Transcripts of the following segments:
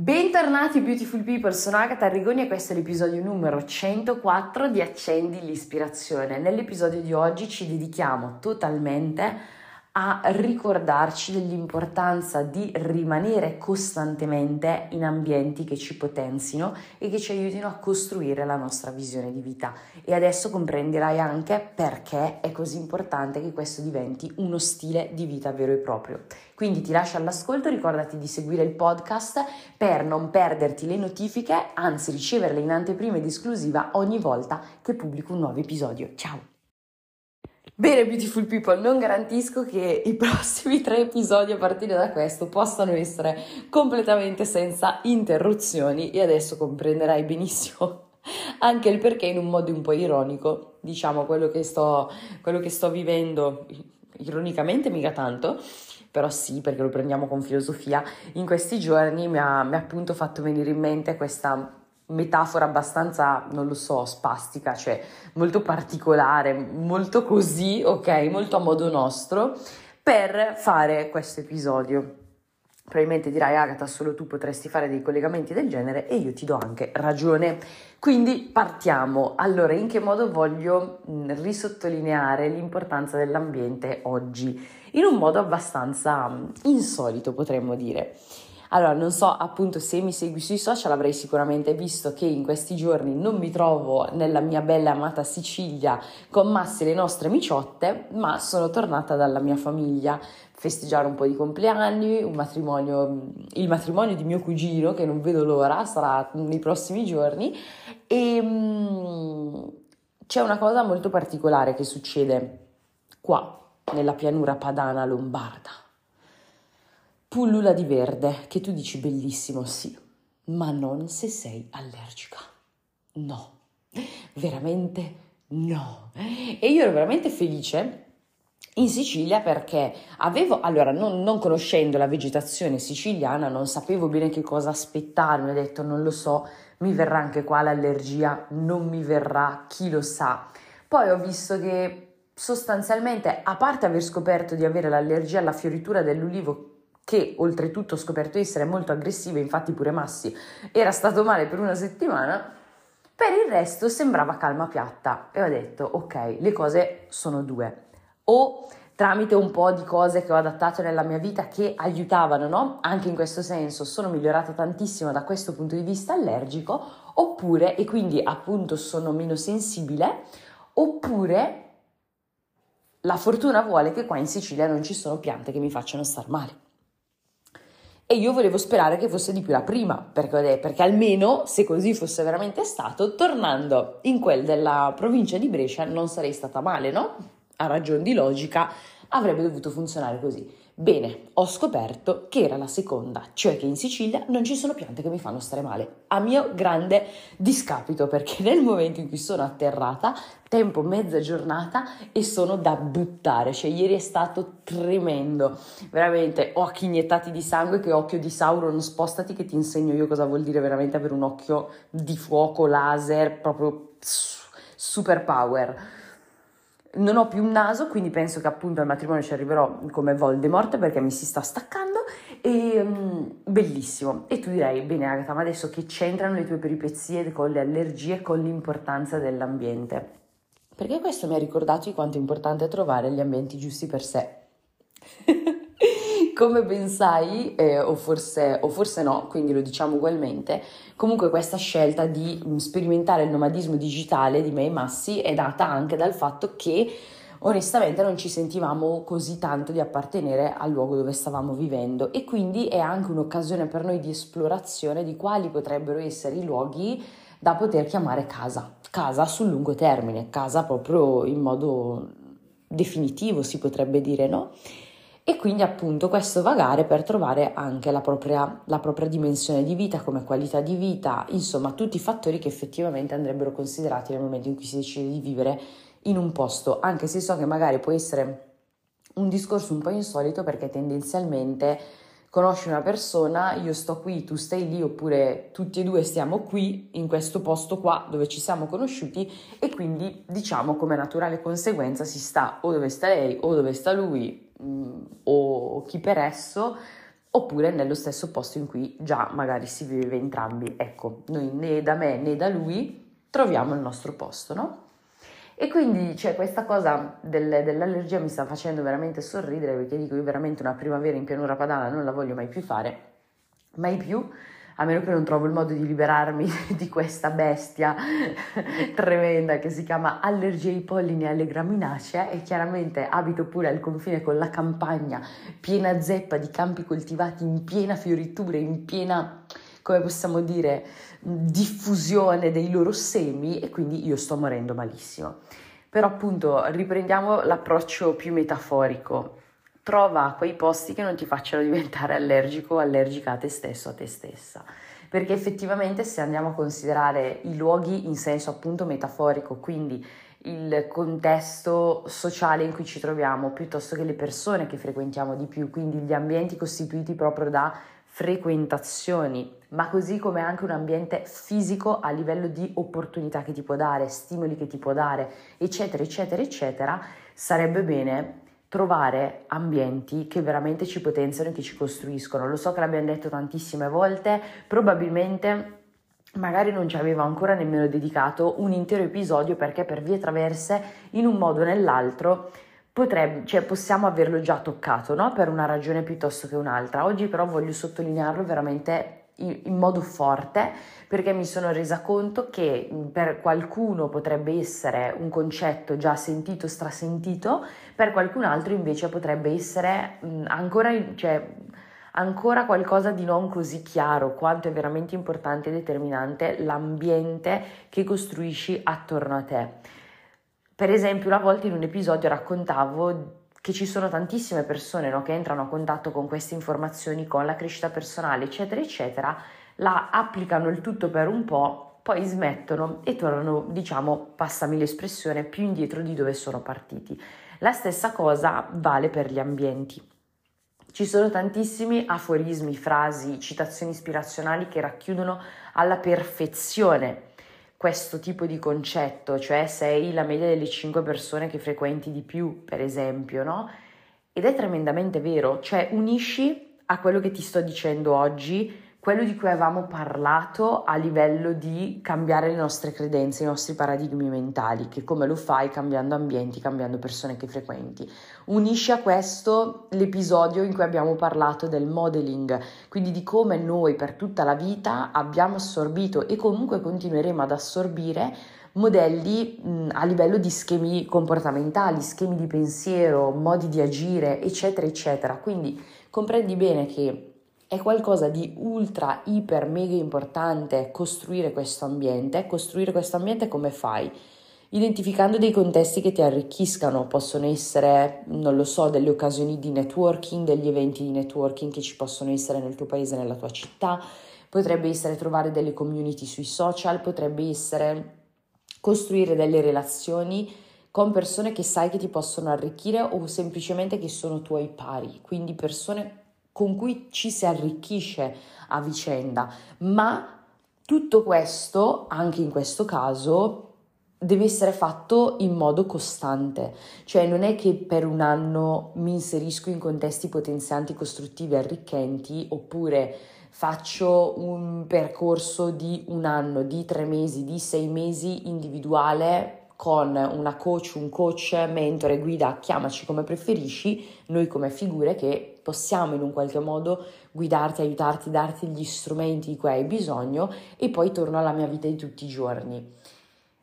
Bentornati Beautiful People, sono Agatha Arrigoni e questo è l'episodio numero 104 di Accendi l'ispirazione. Nell'episodio di oggi ci dedichiamo totalmente a ricordarci dell'importanza di rimanere costantemente in ambienti che ci potenzino e che ci aiutino a costruire la nostra visione di vita. E adesso comprenderai anche perché è così importante che questo diventi uno stile di vita vero e proprio. Quindi ti lascio all'ascolto, ricordati di seguire il podcast per non perderti le notifiche, anzi riceverle in anteprima ed esclusiva ogni volta che pubblico un nuovo episodio. Ciao! Bene, beautiful people, non garantisco che i prossimi tre episodi a partire da questo possano essere completamente senza interruzioni e adesso comprenderai benissimo anche il perché in un modo un po' ironico, diciamo quello che sto, quello che sto vivendo, ironicamente mica tanto, però sì, perché lo prendiamo con filosofia, in questi giorni mi ha, mi ha appunto fatto venire in mente questa metafora abbastanza, non lo so, spastica, cioè molto particolare, molto così, ok, molto a modo nostro, per fare questo episodio. Probabilmente dirai Agatha, solo tu potresti fare dei collegamenti del genere e io ti do anche ragione. Quindi partiamo. Allora, in che modo voglio risottolineare l'importanza dell'ambiente oggi? In un modo abbastanza insolito, potremmo dire. Allora, non so appunto se mi segui sui social avrai sicuramente visto che in questi giorni non mi trovo nella mia bella amata Sicilia con Massi e le nostre miciotte, ma sono tornata dalla mia famiglia. Festeggiare un po' di compleanni, un matrimonio, il matrimonio di mio cugino che non vedo l'ora, sarà nei prossimi giorni. E um, c'è una cosa molto particolare che succede qua nella pianura padana lombarda pullula di verde, che tu dici bellissimo, sì, ma non se sei allergica. No, veramente no. E io ero veramente felice in Sicilia perché avevo, allora non, non, conoscendo la vegetazione siciliana, non sapevo bene che cosa aspettarmi, ho detto non lo so, mi verrà anche qua l'allergia, non mi verrà, chi lo sa. Poi ho visto che sostanzialmente, a parte aver scoperto di avere l'allergia alla fioritura dell'ulivo che oltretutto ho scoperto essere molto aggressiva, infatti pure Massi era stato male per una settimana, per il resto sembrava calma piatta e ho detto ok, le cose sono due. O tramite un po' di cose che ho adattato nella mia vita che aiutavano, no? Anche in questo senso sono migliorata tantissimo da questo punto di vista allergico, oppure, e quindi appunto sono meno sensibile, oppure la fortuna vuole che qua in Sicilia non ci sono piante che mi facciano star male. E io volevo sperare che fosse di più la prima, perché, perché, almeno se così fosse veramente stato, tornando in quel della provincia di Brescia non sarei stata male, no? A ragion di logica avrebbe dovuto funzionare così. Bene, ho scoperto che era la seconda, cioè che in Sicilia non ci sono piante che mi fanno stare male, a mio grande discapito, perché nel momento in cui sono atterrata, tempo mezza giornata e sono da buttare, cioè ieri è stato tremendo, veramente occhi iniettati di sangue, che occhio di Sauron, spostati che ti insegno io cosa vuol dire veramente avere un occhio di fuoco laser, proprio super power non ho più un naso, quindi penso che appunto al matrimonio ci arriverò come Voldemort perché mi si sta staccando e um, bellissimo. E tu direi, bene Agatha, ma adesso che c'entrano le tue peripezie con le allergie e con l'importanza dell'ambiente? Perché questo mi ha ricordato di quanto è importante trovare gli ambienti giusti per sé. Come pensai, eh, o, forse, o, forse, no, quindi lo diciamo ugualmente, comunque questa scelta di sperimentare il nomadismo digitale di me e Massi è data anche dal fatto che onestamente non ci sentivamo così tanto di appartenere al luogo dove stavamo vivendo e quindi è anche un'occasione per noi di esplorazione di quali potrebbero essere i luoghi da poter chiamare casa, casa sul lungo termine, casa proprio in modo definitivo si potrebbe dire, no? E quindi appunto questo vagare per trovare anche la propria, la propria, dimensione di vita come qualità di vita, insomma tutti i fattori che effettivamente andrebbero considerati nel momento in cui si decide di vivere in un posto, anche se so che magari può essere un discorso un po' insolito perché tendenzialmente conosci una persona, io sto qui, tu stai lì, oppure tutti e due stiamo qui, in questo posto qua dove ci siamo conosciuti e quindi diciamo come naturale conseguenza si sta o dove sta lei o dove sta lui, o chi per esso oppure nello stesso posto in cui già magari si vive entrambi. Ecco, noi né da me né da lui troviamo il nostro posto, no? E quindi cioè, questa cosa del, dell'allergia mi sta facendo veramente sorridere perché dico io veramente una primavera in pianura padana non la voglio mai più fare, mai più, a meno che non trovo il modo di liberarmi di questa bestia tremenda che si chiama allergia ai pollini e alle graminacee e chiaramente abito pure al confine con la campagna piena zeppa di campi coltivati in piena fioritura, in piena, come possiamo dire, diffusione dei loro semi e quindi io sto morendo malissimo. Però appunto riprendiamo l'approccio più metaforico trova quei posti che non ti facciano diventare allergico o allergica a te stesso, a te stessa. Perché effettivamente se andiamo a considerare i luoghi in senso appunto metaforico, quindi il contesto sociale in cui ci troviamo, piuttosto che le persone che frequentiamo di più, quindi gli ambienti costituiti proprio da frequentazioni, ma così come anche un ambiente fisico a livello di opportunità che ti può dare, stimoli che ti può dare, eccetera, eccetera, eccetera, sarebbe bene trovare ambienti che veramente ci potenziano e che ci costruiscono. Lo so che l'abbiamo detto tantissime volte, probabilmente magari non ci avevo ancora nemmeno dedicato un intero episodio perché per vie traverse, in un modo o nell'altro, potrebbe, cioè possiamo averlo già toccato, no? Per una ragione piuttosto che un'altra. Oggi però voglio sottolinearlo veramente in modo forte perché mi sono resa conto che per qualcuno potrebbe essere un concetto già sentito, strasentito, per qualcun altro invece potrebbe essere ancora, cioè, ancora qualcosa di non così chiaro quanto è veramente importante e determinante l'ambiente che costruisci attorno a te. Per esempio, una volta in un episodio raccontavo che ci sono tantissime persone no, che entrano a contatto con queste informazioni, con la crescita personale, eccetera, eccetera, la applicano il tutto per un po', poi smettono e tornano, diciamo, passami l'espressione, più indietro di dove sono partiti. La stessa cosa vale per gli ambienti. Ci sono tantissimi aforismi, frasi, citazioni ispirazionali che racchiudono alla perfezione questo tipo di concetto, cioè sei la media delle 5 persone che frequenti di più, per esempio, no? Ed è tremendamente vero, cioè unisci a quello che ti sto dicendo oggi quello di cui avevamo parlato a livello di cambiare le nostre credenze, i nostri paradigmi mentali, che come lo fai cambiando ambienti, cambiando persone che frequenti. Unisci a questo l'episodio in cui abbiamo parlato del modeling, quindi di come noi per tutta la vita abbiamo assorbito e comunque continueremo ad assorbire modelli mh, a livello di schemi comportamentali, schemi di pensiero, modi di agire, eccetera, eccetera. Quindi comprendi bene che è qualcosa di ultra, iper, mega importante costruire questo ambiente. Costruire questo ambiente come fai? Identificando dei contesti che ti arricchiscano, possono essere, non lo so, delle occasioni di networking, degli eventi di networking che ci possono essere nel tuo paese, nella tua città, potrebbe essere trovare delle community sui social, potrebbe essere costruire delle relazioni con persone che sai che ti possono arricchire o semplicemente che sono tuoi pari, quindi persone con cui ci si arricchisce a vicenda, ma tutto questo, anche in questo caso, deve essere fatto in modo costante, cioè non è che per un anno mi inserisco in contesti potenzianti, costruttivi, arricchenti, oppure faccio un percorso di un anno, di tre mesi, di sei mesi individuale con una coach, un coach, mentore, guida, chiamaci come preferisci, noi come figure che possiamo in un qualche modo guidarti, aiutarti, darti gli strumenti di cui hai bisogno e poi torno alla mia vita di tutti i giorni.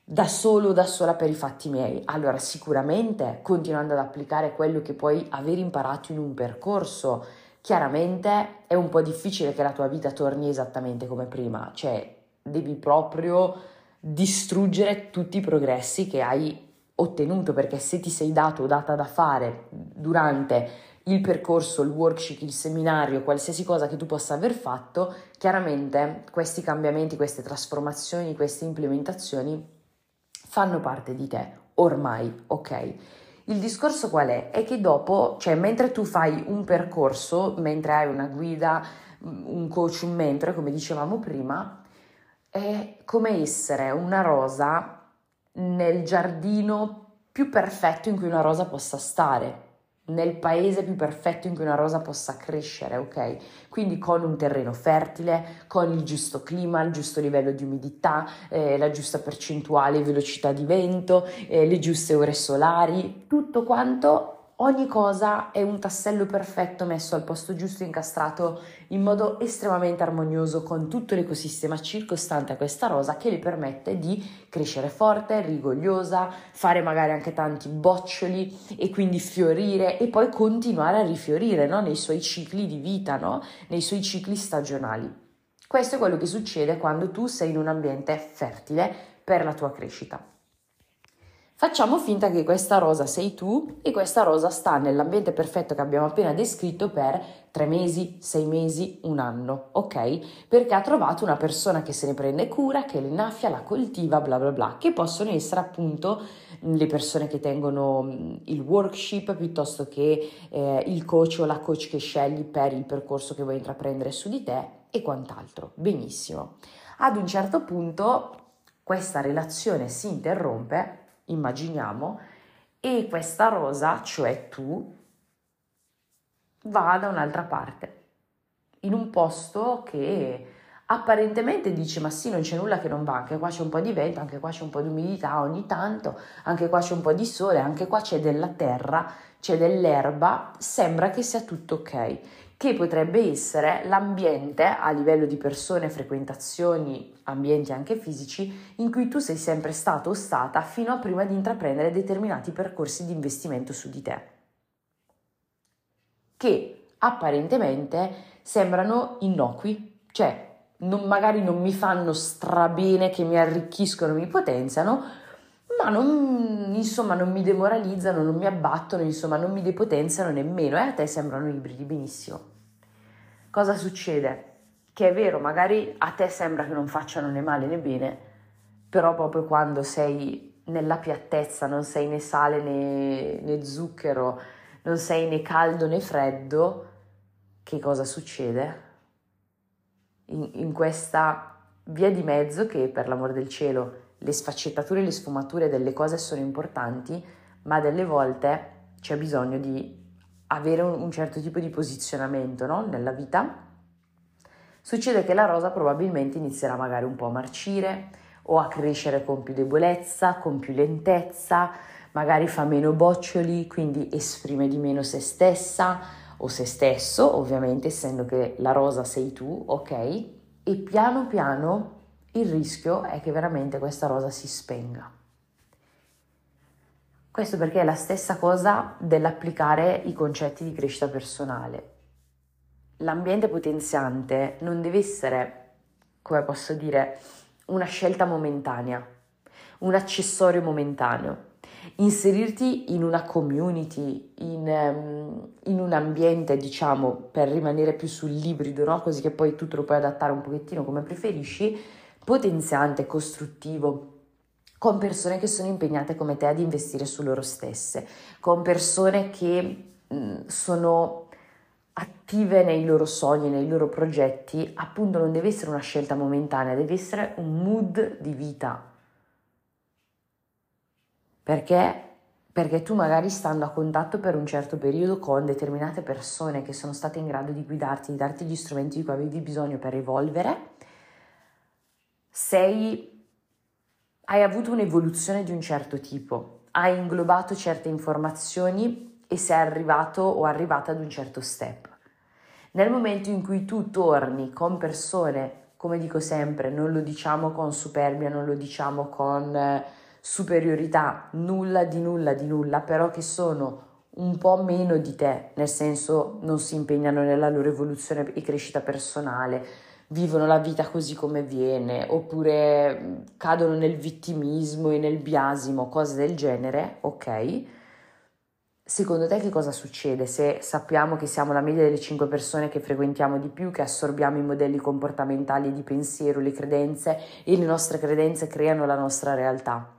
Da solo, da sola per i fatti miei. Allora, sicuramente continuando ad applicare quello che puoi aver imparato in un percorso, chiaramente è un po' difficile che la tua vita torni esattamente come prima, cioè devi proprio distruggere tutti i progressi che hai ottenuto, perché se ti sei dato o data da fare durante il percorso, il workshop, il seminario, qualsiasi cosa che tu possa aver fatto, chiaramente questi cambiamenti, queste trasformazioni, queste implementazioni fanno parte di te, ormai, ok? Il discorso qual è? È che dopo, cioè mentre tu fai un percorso, mentre hai una guida, un coach, un mentore, come dicevamo prima, è come essere una rosa nel giardino più perfetto in cui una rosa possa stare. Nel paese più perfetto in cui una rosa possa crescere, ok? Quindi con un terreno fertile, con il giusto clima, il giusto livello di umidità, eh, la giusta percentuale velocità di vento, eh, le giuste ore solari, tutto quanto ogni cosa è un tassello perfetto messo al posto giusto, incastrato in modo estremamente armonioso con tutto l'ecosistema circostante a questa rosa che le permette di crescere forte, rigogliosa, fare magari anche tanti boccioli e quindi fiorire e poi continuare a rifiorire no? nei suoi cicli di vita, no? nei suoi cicli stagionali. Questo è quello che succede quando tu sei in un ambiente fertile per la tua crescita. Facciamo finta che questa rosa sei tu e questa rosa sta nell'ambiente perfetto che abbiamo appena descritto per tre mesi, sei mesi, un anno, ok? Perché ha trovato una persona che se ne prende cura, che l'innaffia, la coltiva, bla bla bla, che possono essere appunto le persone che tengono il workshop piuttosto che eh, il coach o la coach che scegli per il percorso che vuoi intraprendere su di te e quant'altro. Benissimo. Ad un certo punto questa relazione si interrompe immaginiamo, e questa rosa, cioè tu, va da un'altra parte, in un posto che apparentemente dice ma sì non c'è nulla che non va, anche qua c'è un po' di vento, anche qua c'è un po' di umidità ogni tanto, anche qua c'è un po' di sole, anche qua c'è della terra, c'è dell'erba, sembra che sia tutto ok che potrebbe essere l'ambiente a livello di persone, frequentazioni, ambienti anche fisici, in cui tu sei sempre stato o stata fino a prima di intraprendere determinati percorsi di investimento su di te, che apparentemente sembrano innocui, cioè non, magari non mi fanno strabene, che mi arricchiscono, mi potenziano, ma non, insomma, non mi demoralizzano, non mi abbattono, insomma, non mi depotenziano nemmeno e a te sembrano ibridi benissimo. Cosa succede? Che è vero, magari a te sembra che non facciano né male né bene, però proprio quando sei nella piattezza, non sei né sale né, né zucchero, non sei né caldo né freddo, che cosa succede? In, in questa via di mezzo che per l'amor del cielo le sfaccettature e le sfumature delle cose sono importanti, ma delle volte c'è bisogno di avere un, certo tipo di posizionamento no? nella vita. Succede che la rosa probabilmente inizierà magari un po' a marcire o a crescere con più debolezza, con più lentezza, magari fa meno boccioli, quindi esprime di meno se stessa o se stesso, ovviamente essendo che la rosa sei tu, ok? E piano piano il rischio è che veramente questa rosa si spenga. Questo perché è la stessa cosa dell'applicare i concetti di crescita personale. L'ambiente potenziante non deve essere, come posso dire, una scelta momentanea, un accessorio momentaneo. Inserirti in una community, in, um, in un ambiente, diciamo, per rimanere più sull'ibrido, no? così che poi tu te lo puoi adattare un pochettino come preferisci, potenziante, costruttivo, con persone che sono impegnate come te ad investire su loro stesse, con persone che mh, sono attive nei loro sogni, nei loro progetti, appunto non deve essere una scelta momentanea, deve essere un mood di vita. Perché? Perché tu magari stando a contatto per un certo periodo con determinate persone che sono state in grado di guidarti, di darti gli strumenti di cui avevi bisogno per evolvere, sei, hai avuto un'evoluzione di un certo tipo, hai inglobato certe informazioni e sei arrivato o arrivata ad un certo step. Nel momento in cui tu torni con persone, come dico sempre, non lo diciamo con superbia, non lo diciamo con eh, superiorità, nulla di nulla di nulla, però che sono un po' meno di te, nel senso non si impegnano nella loro evoluzione e crescita personale, vivono la vita così come viene, oppure mm, cadono nel vittimismo e nel biasimo, cose del genere, ok? Secondo te che cosa succede se sappiamo che siamo la media delle 5 persone che frequentiamo di più, che assorbiamo i modelli comportamentali di pensiero, le credenze e le nostre credenze creano la nostra realtà?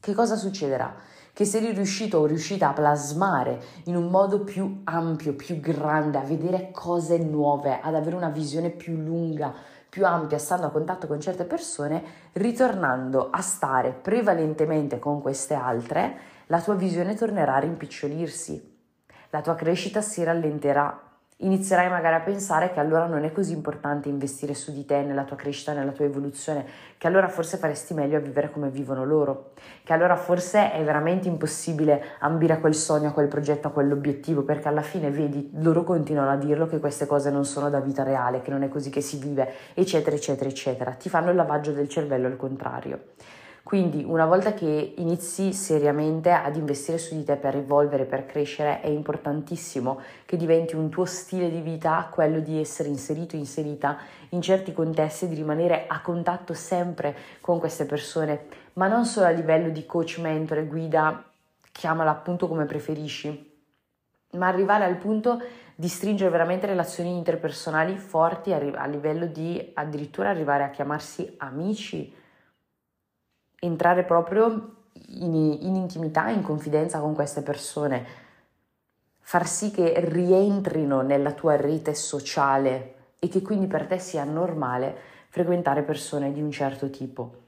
Che cosa succederà? Che sei riuscito o riuscita a plasmare in un modo più ampio, più grande, a vedere cose nuove, ad avere una visione più lunga, più ampia, stando a contatto con certe persone, ritornando a stare prevalentemente con queste altre, la tua visione tornerà a rimpicciolirsi. la tua crescita si rallenterà inizierai magari a pensare che allora non è così importante investire su di te, nella tua crescita, nella tua evoluzione, che allora forse faresti meglio a vivere come vivono loro, che allora forse è veramente impossibile ambire a quel sogno, a quel progetto, a quell'obiettivo, perché alla fine vedi, loro continuano a dirlo che queste cose non sono da vita reale, che non è così che si vive, eccetera, eccetera, eccetera. Ti fanno il lavaggio del cervello al contrario. Quindi una volta che inizi seriamente ad investire su di te per evolvere, per crescere, è importantissimo che diventi un tuo stile di vita quello di essere inserito, inserita in certi contesti, di rimanere a contatto sempre con queste persone, ma non solo a livello di coach, mentore, guida, chiamala appunto come preferisci, ma arrivare al punto di stringere veramente relazioni interpersonali forti a livello di addirittura arrivare a chiamarsi amici entrare proprio in, in intimità, in confidenza con queste persone, far sì che rientrino nella tua rete sociale e che quindi per te sia normale frequentare persone di un certo tipo.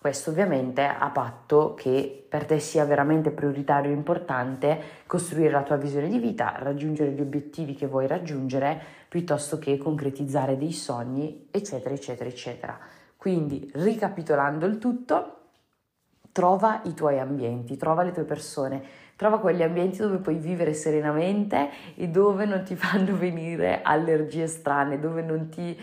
Questo ovviamente a patto che per te sia veramente prioritario e importante costruire la tua visione di vita, raggiungere gli obiettivi che vuoi raggiungere, piuttosto che concretizzare dei sogni, eccetera, eccetera, eccetera. Quindi, ricapitolando il tutto, trova i tuoi ambienti, trova le tue persone, trova quegli ambienti dove puoi vivere serenamente e dove non ti fanno venire allergie strane, dove non ti,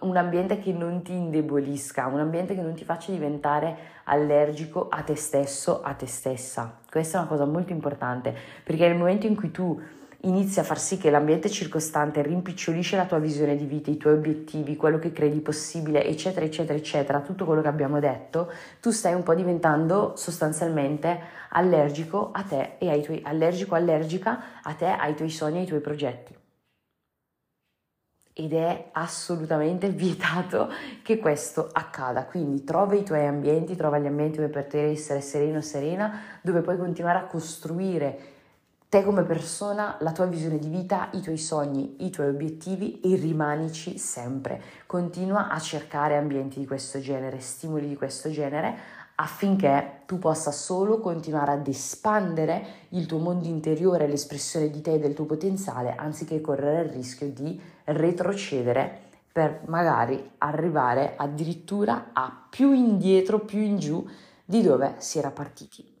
un ambiente che non ti indebolisca, un ambiente che non ti faccia diventare allergico a te stesso, a te stessa. Questa è una cosa molto importante perché nel momento in cui tu inizi a far sì che l'ambiente circostante rimpicciolisce la tua visione di vita, i tuoi obiettivi, quello che credi possibile, eccetera, eccetera, eccetera, tutto quello che abbiamo detto, tu stai un po' diventando sostanzialmente allergico a te e ai tuoi, allergico, allergica a te, ai tuoi sogni, ai tuoi progetti. Ed è assolutamente vietato che questo accada. Quindi trova i tuoi ambienti, trova gli ambienti dove poter essere sereno, serena, dove puoi continuare a costruire te come persona, la tua visione di vita, i tuoi sogni, i tuoi obiettivi e rimanici sempre. Continua a cercare ambienti di questo genere, stimoli di questo genere affinché tu possa solo continuare ad espandere il tuo mondo interiore, l'espressione di te e del tuo potenziale, anziché correre il rischio di retrocedere per magari arrivare addirittura a più indietro, più in giù di dove si era partiti.